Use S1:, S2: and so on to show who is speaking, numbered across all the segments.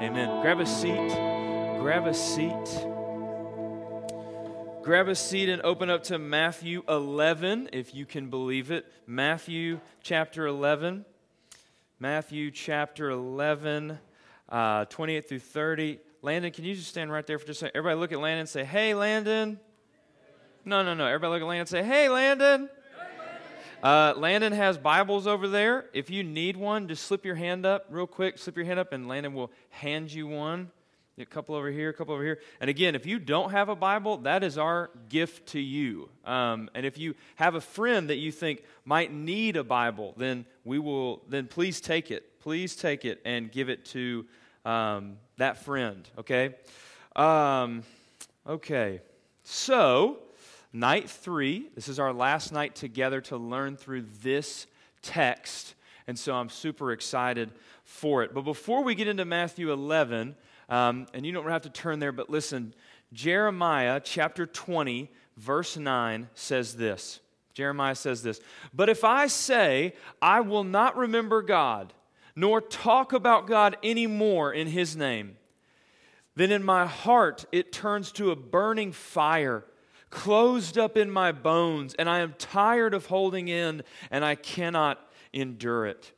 S1: Amen. Grab a seat. Grab a seat. Grab a seat and open up to Matthew 11, if you can believe it. Matthew chapter 11. Matthew chapter 11, uh, 28 through 30. Landon, can you just stand right there for just a second? Everybody look at Landon and say, Hey, Landon. No, no, no. Everybody look at Landon and say, Hey, Landon. Uh, Landon has Bibles over there. If you need one, just slip your hand up real quick. Slip your hand up, and Landon will hand you one. A couple over here, a couple over here. And again, if you don't have a Bible, that is our gift to you. Um, and if you have a friend that you think might need a Bible, then we will. Then please take it. Please take it and give it to um, that friend. Okay. Um, okay. So night three. This is our last night together to learn through this text. And so I'm super excited for it. But before we get into Matthew 11, um, and you don't have to turn there, but listen, Jeremiah chapter 20, verse 9 says this. Jeremiah says this But if I say, I will not remember God, nor talk about God anymore in his name, then in my heart it turns to a burning fire closed up in my bones, and I am tired of holding in, and I cannot endure it.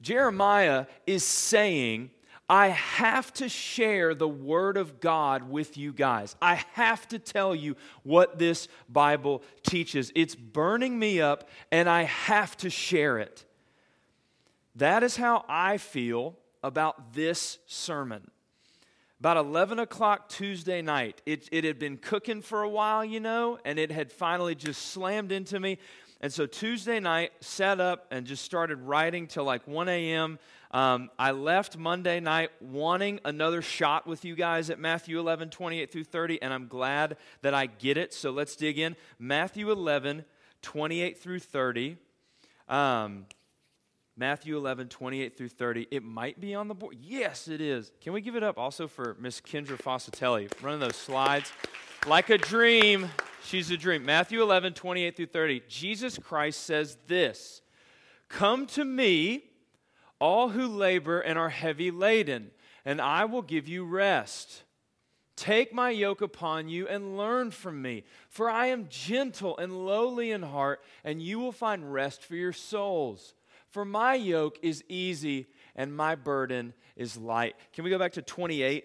S1: Jeremiah is saying, I have to share the Word of God with you guys. I have to tell you what this Bible teaches. It's burning me up, and I have to share it. That is how I feel about this sermon about 11 o'clock Tuesday night. It, it had been cooking for a while, you know, and it had finally just slammed into me. And so Tuesday night, sat up and just started writing till like 1 a.m. Um, I left Monday night wanting another shot with you guys at Matthew 11, 28 through 30, and I'm glad that I get it. So let's dig in. Matthew 11, 28 through 30. Um, Matthew 11, 28 through 30. It might be on the board. Yes, it is. Can we give it up also for Miss Kendra Fossatelli running those slides? Like a dream. She's a dream. Matthew 11, 28 through 30. Jesus Christ says this Come to me, all who labor and are heavy laden, and I will give you rest. Take my yoke upon you and learn from me, for I am gentle and lowly in heart, and you will find rest for your souls. For my yoke is easy and my burden is light. Can we go back to 28,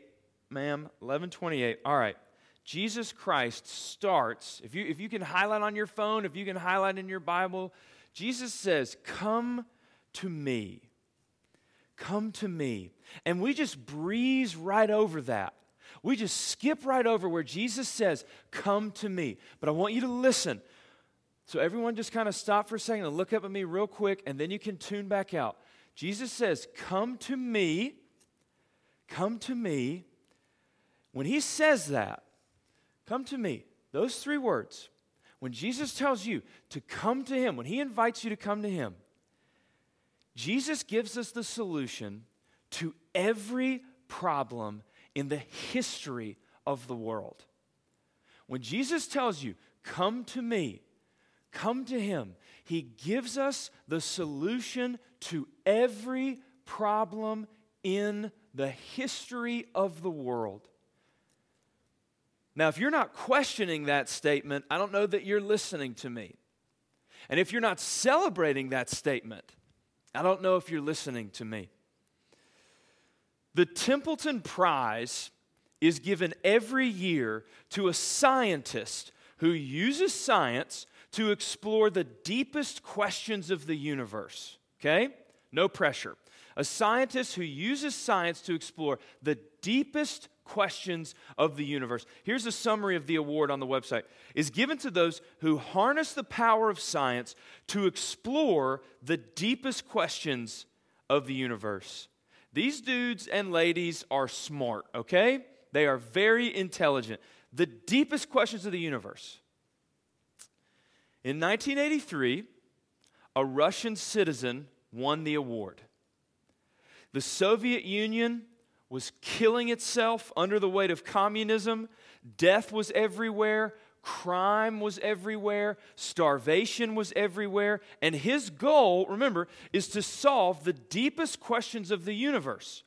S1: ma'am? 1128. All right. Jesus Christ starts, if you, if you can highlight on your phone, if you can highlight in your Bible, Jesus says, Come to me. Come to me. And we just breeze right over that. We just skip right over where Jesus says, Come to me. But I want you to listen so, everyone just kind of stop for a second and look up at me real quick, and then you can tune back out. Jesus says, Come to me. Come to me. When he says that, come to me, those three words, when Jesus tells you to come to him, when he invites you to come to him, Jesus gives us the solution to every problem in the history of the world. When Jesus tells you, Come to me, come to Him. He gives us the solution to every problem in the history of the world. Now, if you're not questioning that statement, I don't know that you're listening to me. And if you're not celebrating that statement, I don't know if you're listening to me. The Templeton Prize is given every year to a scientist who uses science to explore the deepest questions of the universe. Okay? No pressure. A scientist who uses science to explore the deepest questions of the universe. Here's a summary of the award on the website. Is given to those who harness the power of science to explore the deepest questions of the universe. These dudes and ladies are smart, okay? They are very intelligent. The deepest questions of the universe. In 1983, a Russian citizen won the award. The Soviet Union was killing itself under the weight of communism. Death was everywhere. Crime was everywhere. Starvation was everywhere. And his goal, remember, is to solve the deepest questions of the universe.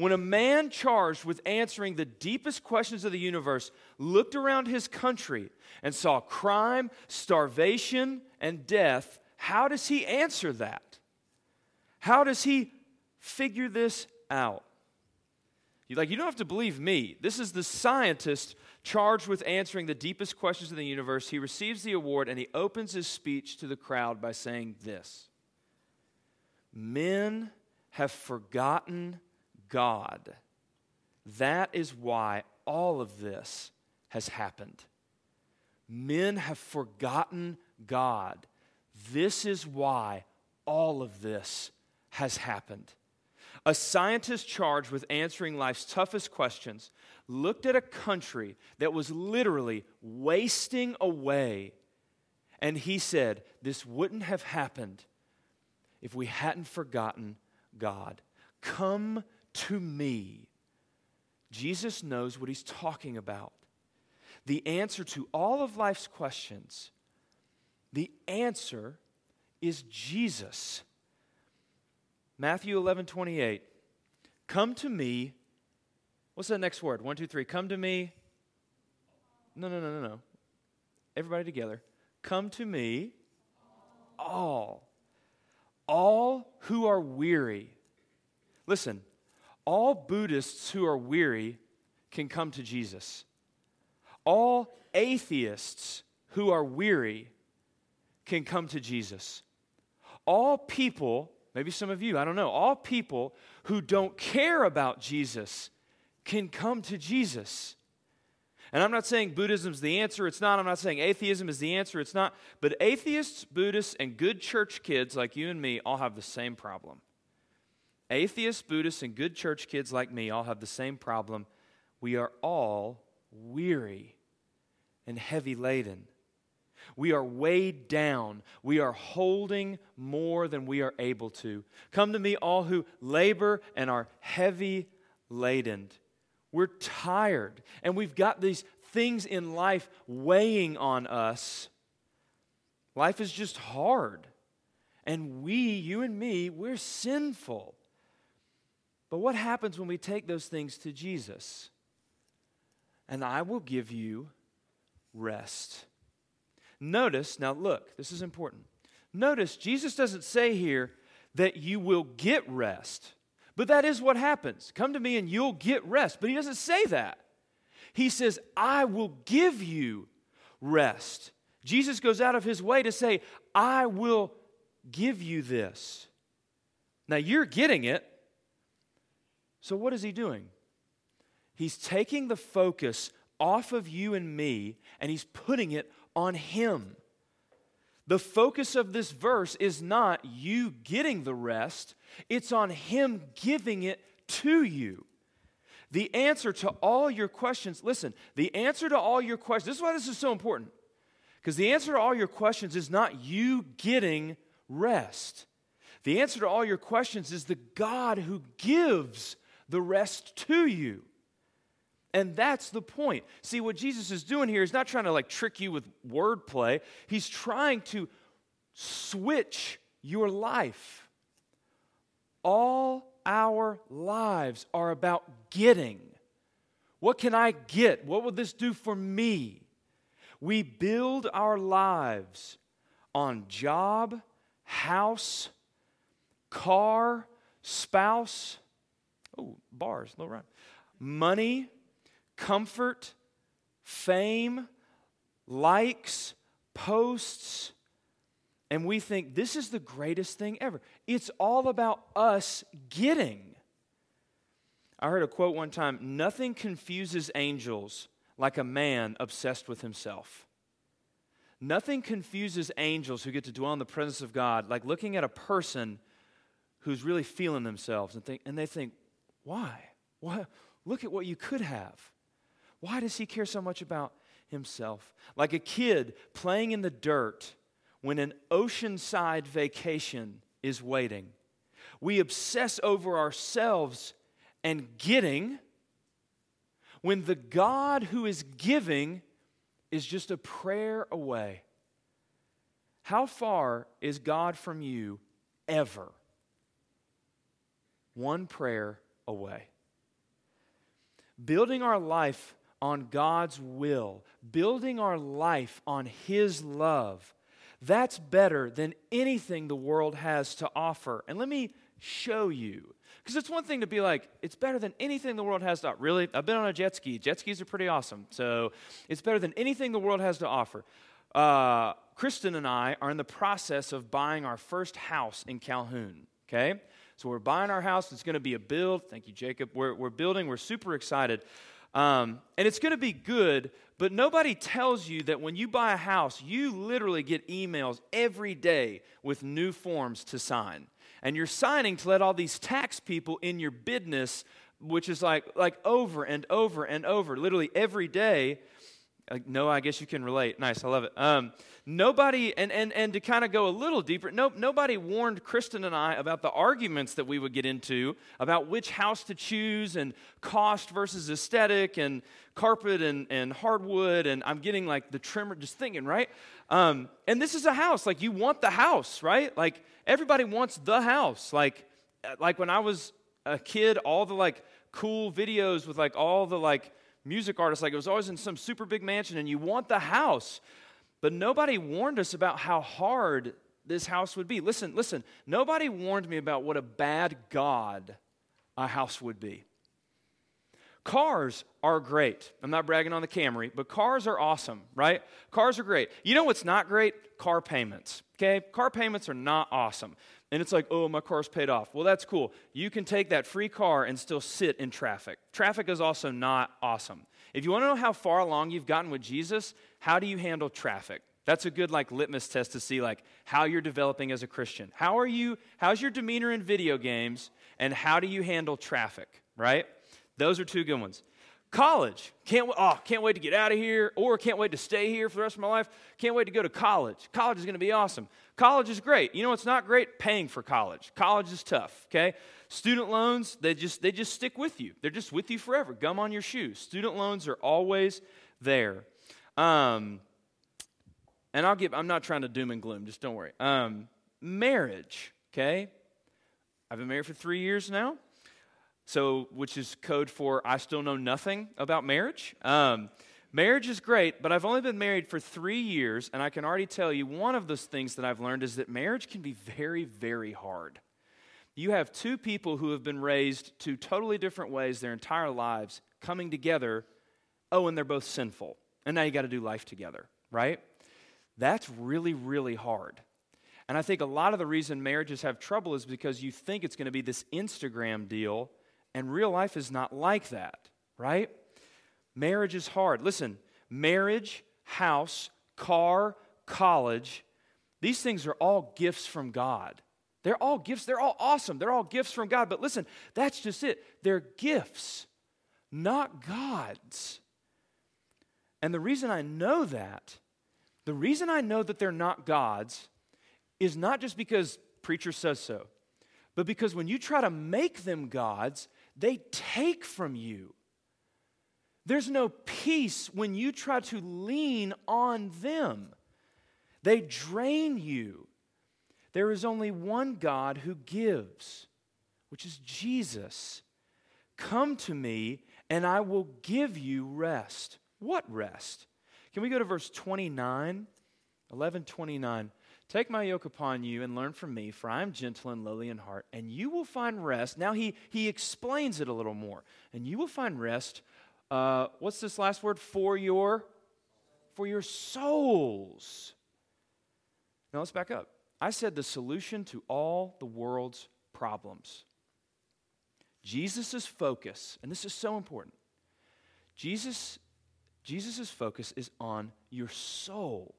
S1: When a man charged with answering the deepest questions of the universe looked around his country and saw crime, starvation, and death, how does he answer that? How does he figure this out? You're like you don't have to believe me. This is the scientist charged with answering the deepest questions of the universe. He receives the award and he opens his speech to the crowd by saying this. Men have forgotten God. That is why all of this has happened. Men have forgotten God. This is why all of this has happened. A scientist charged with answering life's toughest questions looked at a country that was literally wasting away, and he said, This wouldn't have happened if we hadn't forgotten God. Come to me. Jesus knows what he's talking about. The answer to all of life's questions, the answer is Jesus. Matthew 11, 28. Come to me. What's that next word? One, two, three. Come to me. No, no, no, no, no. Everybody together. Come to me, all. All who are weary. Listen, all Buddhists who are weary can come to Jesus. All atheists who are weary can come to Jesus. All people maybe some of you, I don't know, all people who don't care about Jesus can come to Jesus. And I'm not saying Buddhism's the answer, it's not. I'm not saying atheism is the answer, it's not. But atheists, Buddhists, and good church kids like you and me all have the same problem. Atheists, Buddhists, and good church kids like me all have the same problem. We are all weary and heavy laden. We are weighed down. We are holding more than we are able to. Come to me, all who labor and are heavy laden. We're tired, and we've got these things in life weighing on us. Life is just hard. And we, you and me, we're sinful. But what happens when we take those things to Jesus? And I will give you rest. Notice, now look, this is important. Notice, Jesus doesn't say here that you will get rest, but that is what happens. Come to me and you'll get rest. But he doesn't say that. He says, I will give you rest. Jesus goes out of his way to say, I will give you this. Now you're getting it. So what is he doing? He's taking the focus off of you and me and he's putting it on Him. The focus of this verse is not you getting the rest, it's on Him giving it to you. The answer to all your questions, listen, the answer to all your questions, this is why this is so important. Because the answer to all your questions is not you getting rest. The answer to all your questions is the God who gives the rest to you. And that's the point. See, what Jesus is doing here is not trying to like trick you with wordplay, he's trying to switch your life. All our lives are about getting. What can I get? What will this do for me? We build our lives on job, house, car, spouse. Oh, bars, little rhyme. Money, comfort, fame, likes, posts, and we think this is the greatest thing ever. It's all about us getting. I heard a quote one time nothing confuses angels like a man obsessed with himself. Nothing confuses angels who get to dwell in the presence of God like looking at a person who's really feeling themselves and, think, and they think, why? why? Look at what you could have. Why does he care so much about himself? Like a kid playing in the dirt when an oceanside vacation is waiting. We obsess over ourselves and getting when the God who is giving is just a prayer away. How far is God from you ever? One prayer away. building our life on God's will, building our life on His love, that's better than anything the world has to offer. And let me show you. Because it's one thing to be like, it's better than anything the world has to offer. Really? I've been on a jet ski. Jet skis are pretty awesome. So it's better than anything the world has to offer. Uh, Kristen and I are in the process of buying our first house in Calhoun. Okay? So we're buying our house. It's going to be a build. Thank you, Jacob. We're, we're building. We're super excited. Um, and it's going to be good, but nobody tells you that when you buy a house, you literally get emails every day with new forms to sign. And you're signing to let all these tax people in your business, which is like, like over and over and over, literally every day. No, I guess you can relate. Nice, I love it. Um, nobody, and, and, and to kind of go a little deeper, no, nobody warned Kristen and I about the arguments that we would get into about which house to choose and cost versus aesthetic and carpet and, and hardwood. And I'm getting like the trimmer, just thinking, right? Um, and this is a house. Like, you want the house, right? Like, everybody wants the house. Like, like when I was a kid, all the like cool videos with like all the like music artist, like it was always in some super big mansion, and you want the house. But nobody warned us about how hard this house would be. Listen, listen, nobody warned me about what a bad God a house would be. Cars are great. I'm not bragging on the Camry, but cars are awesome, right? Cars are great. You know what's not great? Car payments, okay? Car payments are not awesome. And it's like, oh, my car's paid off. Well, that's cool. You can take that free car and still sit in traffic. Traffic is also not awesome. If you want to know how far along you've gotten with Jesus, how do you handle traffic? That's a good like litmus test to see like how you're developing as a Christian. How are you how's your demeanor in video games and how do you handle traffic, right? Those are two good ones. College. Can't, oh, can't wait to get out of here or can't wait to stay here for the rest of my life. Can't wait to go to college. College is going to be awesome. College is great. You know what's not great? Paying for college. College is tough, okay? Student loans, they just they just stick with you. They're just with you forever. Gum on your shoes. Student loans are always there. Um, and I'll give I'm not trying to doom and gloom, just don't worry. Um, marriage, okay? I've been married for 3 years now. So, which is code for I still know nothing about marriage. Um, marriage is great, but I've only been married for three years, and I can already tell you one of those things that I've learned is that marriage can be very, very hard. You have two people who have been raised two totally different ways their entire lives coming together. Oh, and they're both sinful. And now you got to do life together, right? That's really, really hard. And I think a lot of the reason marriages have trouble is because you think it's going to be this Instagram deal and real life is not like that, right? Marriage is hard. Listen, marriage, house, car, college, these things are all gifts from God. They're all gifts. They're all awesome. They're all gifts from God. But listen, that's just it. They're gifts, not God's. And the reason I know that, the reason I know that they're not God's, is not just because preacher says so, but because when you try to make them God's, they take from you. There's no peace when you try to lean on them. They drain you. There is only one God who gives, which is Jesus. Come to me, and I will give you rest. What rest? Can we go to verse 29? 11 29. Take my yoke upon you and learn from me, for I am gentle and lowly in heart, and you will find rest. Now he, he explains it a little more. And you will find rest. Uh, what's this last word? For your for your souls. Now let's back up. I said the solution to all the world's problems. Jesus' focus, and this is so important. Jesus Jesus' focus is on your soul.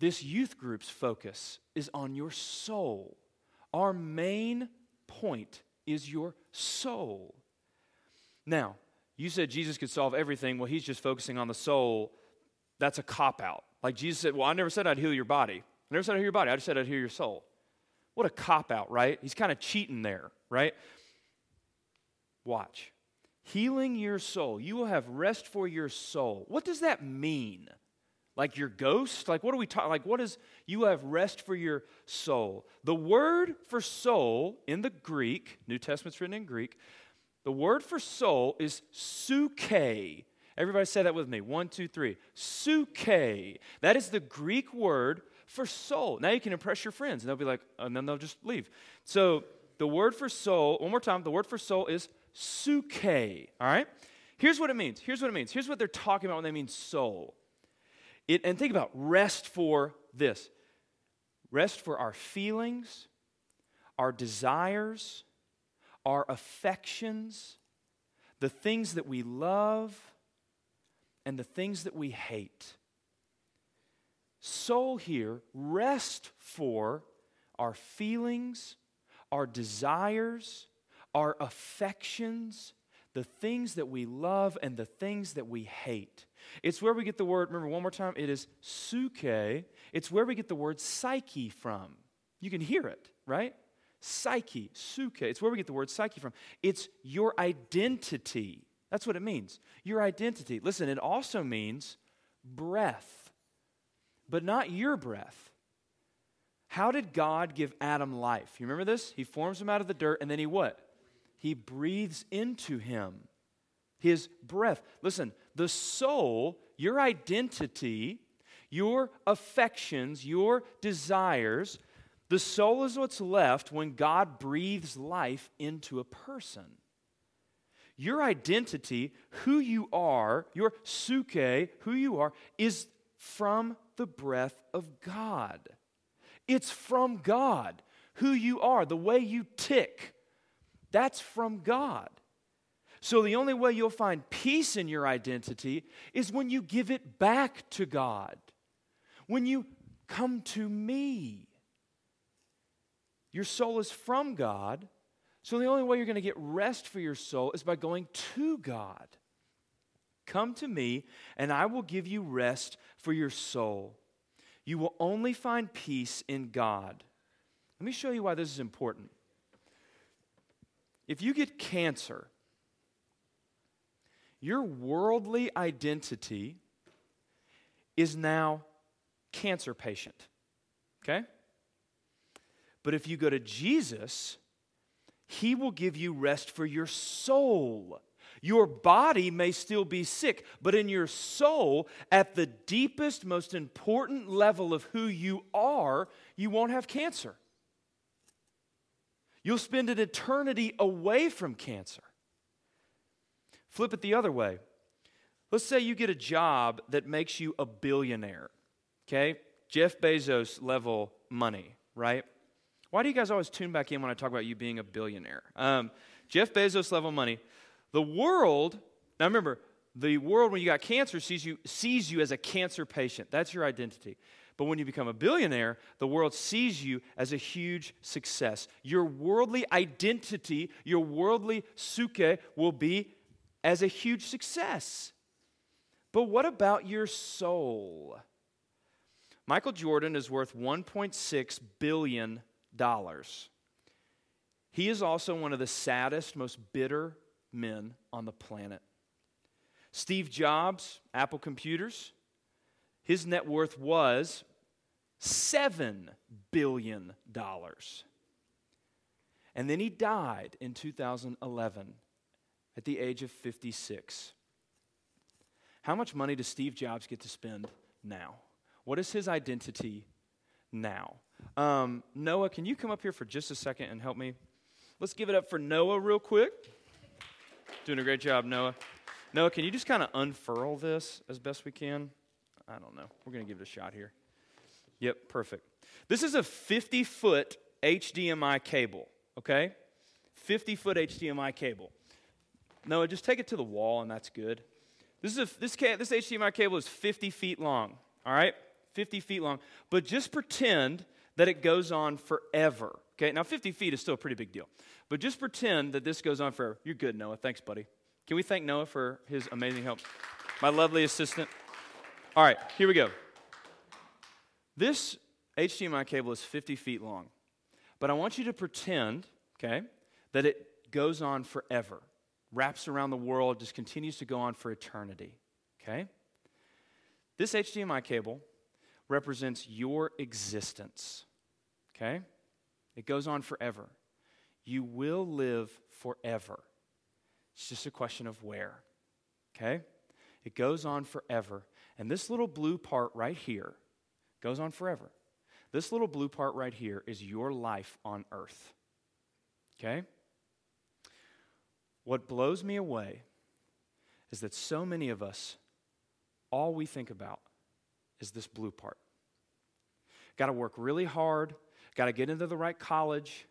S1: This youth group's focus is on your soul. Our main point is your soul. Now, you said Jesus could solve everything. Well, he's just focusing on the soul. That's a cop out. Like Jesus said, Well, I never said I'd heal your body. I never said I'd heal your body. I just said I'd heal your soul. What a cop out, right? He's kind of cheating there, right? Watch. Healing your soul. You will have rest for your soul. What does that mean? Like your ghost like what are we talking like what is you have rest for your soul the word for soul in the greek new testament's written in greek The word for soul is suke. Everybody say that with me. One, two, three. Suke. That is the Greek word for soul. Now you can impress your friends, and they'll be like, and then they'll just leave. So the word for soul, one more time, the word for soul is suke. All right? Here's what it means. Here's what it means. Here's what they're talking about when they mean soul. It, and think about rest for this rest for our feelings, our desires, our affections, the things that we love, and the things that we hate. Soul here, rest for our feelings, our desires, our affections, the things that we love, and the things that we hate. It's where we get the word, remember one more time, it is suke. It's where we get the word psyche from. You can hear it, right? Psyche, suke. It's where we get the word psyche from. It's your identity. That's what it means. Your identity. Listen, it also means breath, but not your breath. How did God give Adam life? You remember this? He forms him out of the dirt, and then he what? He breathes into him his breath. Listen, the soul, your identity, your affections, your desires, the soul is what's left when God breathes life into a person. Your identity, who you are, your suke, who you are, is from the breath of God. It's from God. Who you are, the way you tick, that's from God. So the only way you'll find peace in your identity is when you give it back to God, when you come to me. Your soul is from God, so the only way you're going to get rest for your soul is by going to God. Come to me, and I will give you rest for your soul. You will only find peace in God. Let me show you why this is important. If you get cancer, your worldly identity is now cancer patient. Okay? But if you go to Jesus, he will give you rest for your soul. Your body may still be sick, but in your soul, at the deepest, most important level of who you are, you won't have cancer. You'll spend an eternity away from cancer. Flip it the other way. Let's say you get a job that makes you a billionaire, okay? Jeff Bezos level money, right? Why do you guys always tune back in when I talk about you being a billionaire? Um, Jeff Bezos level money. The world, now remember, the world when you got cancer sees you, sees you as a cancer patient. That's your identity. But when you become a billionaire, the world sees you as a huge success. Your worldly identity, your worldly suke will be as a huge success. But what about your soul? Michael Jordan is worth $1.6 billion. He is also one of the saddest, most bitter men on the planet. Steve Jobs, Apple Computers, his net worth was $7 billion. And then he died in 2011 at the age of 56. How much money does Steve Jobs get to spend now? What is his identity now? Um, Noah, can you come up here for just a second and help me? Let's give it up for Noah real quick. Doing a great job, Noah. Noah, can you just kind of unfurl this as best we can? I don't know. We're going to give it a shot here. Yep, perfect. This is a 50 foot HDMI cable, okay? 50 foot HDMI cable. No, just take it to the wall and that's good. This, is a, this, this HDMI cable is 50 feet long, all right? 50 feet long. But just pretend that it goes on forever. Okay, now 50 feet is still a pretty big deal. But just pretend that this goes on forever. You're good, Noah. Thanks, buddy. Can we thank Noah for his amazing help? My lovely assistant. All right, here we go. This HDMI cable is 50 feet long. But I want you to pretend, okay, that it goes on forever wraps around the world, just continues to go on for eternity. Okay? This HDMI cable represents your existence. Okay? It goes on forever. You will live forever. It's just a question of where. Okay? It goes on forever. And this little blue part right here goes on forever. This little blue part right here is your life on earth. Okay? What blows me away is that so many of us, all we think about is this blue part. Got to work really hard, got to get into the right college,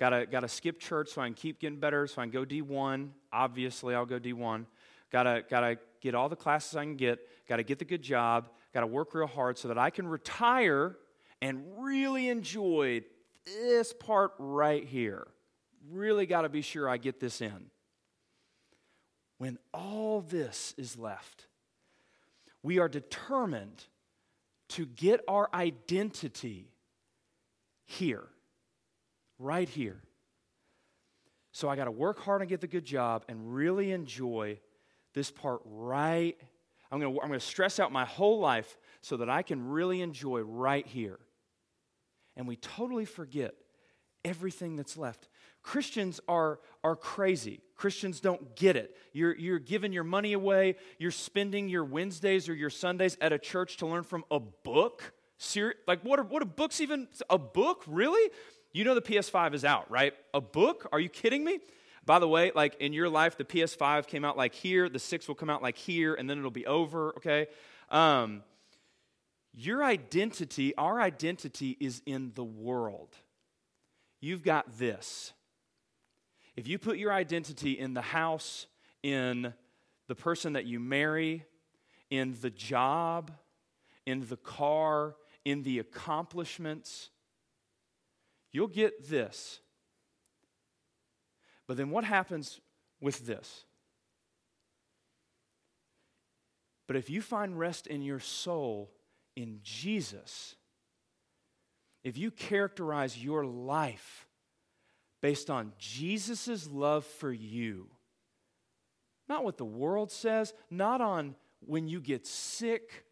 S1: got to got to skip church so I can keep getting better, so I can go D1. Obviously, I'll go D1. Got to got to get all the classes I can get, got to get the good job, got to work real hard so that I can retire and really enjoy this part right here. Really got to be sure I get this in. When all this is left, we are determined to get our identity here, right here. So I got to work hard and get the good job and really enjoy this part right. I'm going to I'm going to stress out my whole life so that I can really enjoy right here. And we totally forget everything that's left. Christians are, are crazy. Christians don't get it. You're, you're giving your money away, you're spending your Wednesdays or your Sundays at a church to learn from a book. Ser- like, what are, what are books even? A book? Really? You know the PS5 is out, right? A book? Are you kidding me? By the way, like in your life, the PS5 came out like here, the 6 will come out like here, and then it'll be over, okay? Um, your identity, our identity is in the world. You've got this. If you put your identity in the house, in the person that you marry, in the job, in the car, in the accomplishments, you'll get this. But then what happens with this? But if you find rest in your soul in Jesus, if you characterize your life based on Jesus' love for you, not what the world says, not on when you get sick,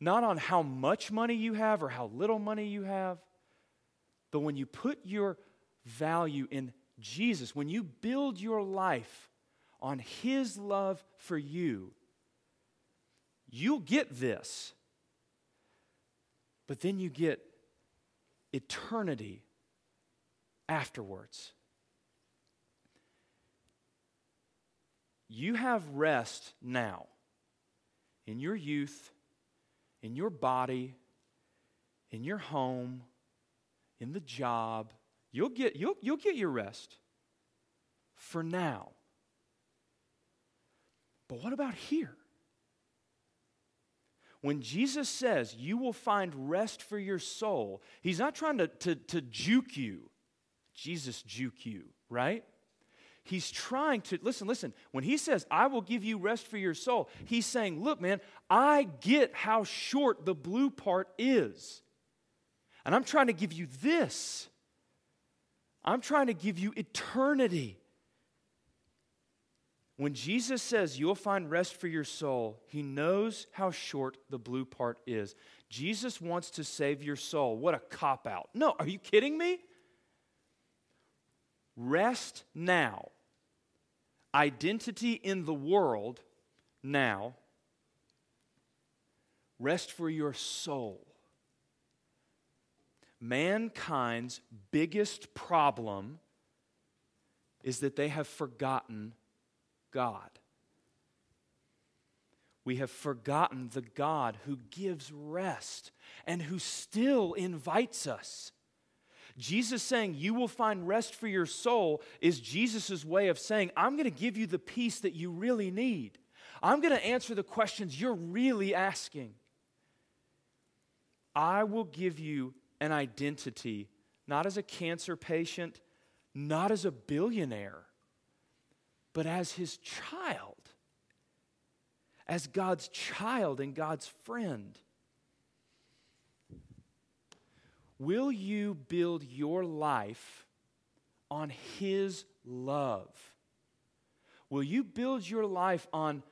S1: not on how much money you have or how little money you have, but when you put your value in Jesus, when you build your life on His love for you, you'll get this. But then you get eternity afterwards. You have rest now in your youth, in your body, in your home, in the job. You'll get, you'll, you'll get your rest for now. But what about here? When Jesus says you will find rest for your soul, he's not trying to, to, to juke you. Jesus juke you, right? He's trying to, listen, listen, when he says, I will give you rest for your soul, he's saying, look, man, I get how short the blue part is. And I'm trying to give you this. I'm trying to give you eternity. When Jesus says you'll find rest for your soul, he knows how short the blue part is. Jesus wants to save your soul. What a cop out. No, are you kidding me? Rest now. Identity in the world now. Rest for your soul. Mankind's biggest problem is that they have forgotten God. We have forgotten the God who gives rest and who still invites us. Jesus saying, You will find rest for your soul, is Jesus' way of saying, I'm going to give you the peace that you really need. I'm going to answer the questions you're really asking. I will give you an identity, not as a cancer patient, not as a billionaire, but as his child, as God's child and God's friend. Will you build your life on his love? Will you build your life on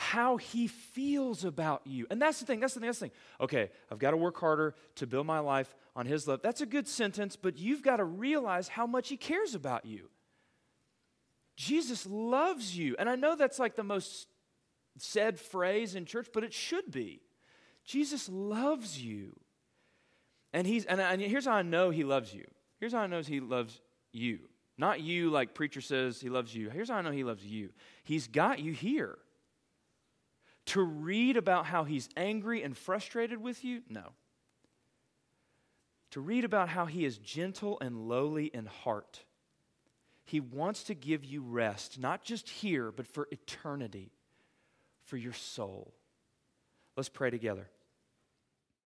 S1: how he feels about you. And that's the thing, that's the thing, thing. Okay, I've got to work harder to build my life on his love. That's a good sentence, but you've got to realize how much he cares about you. Jesus loves you. And I know that's like the most said phrase in church, but it should be. Jesus loves you. And he's and, and here's how I know he loves you. Here's how I know he loves you. Not you like preacher says he loves you. Here's how I know he loves you. He's got you here. To read about how he's angry and frustrated with you? No. To read about how he is gentle and lowly in heart. He wants to give you rest, not just here, but for eternity, for your soul. Let's pray together.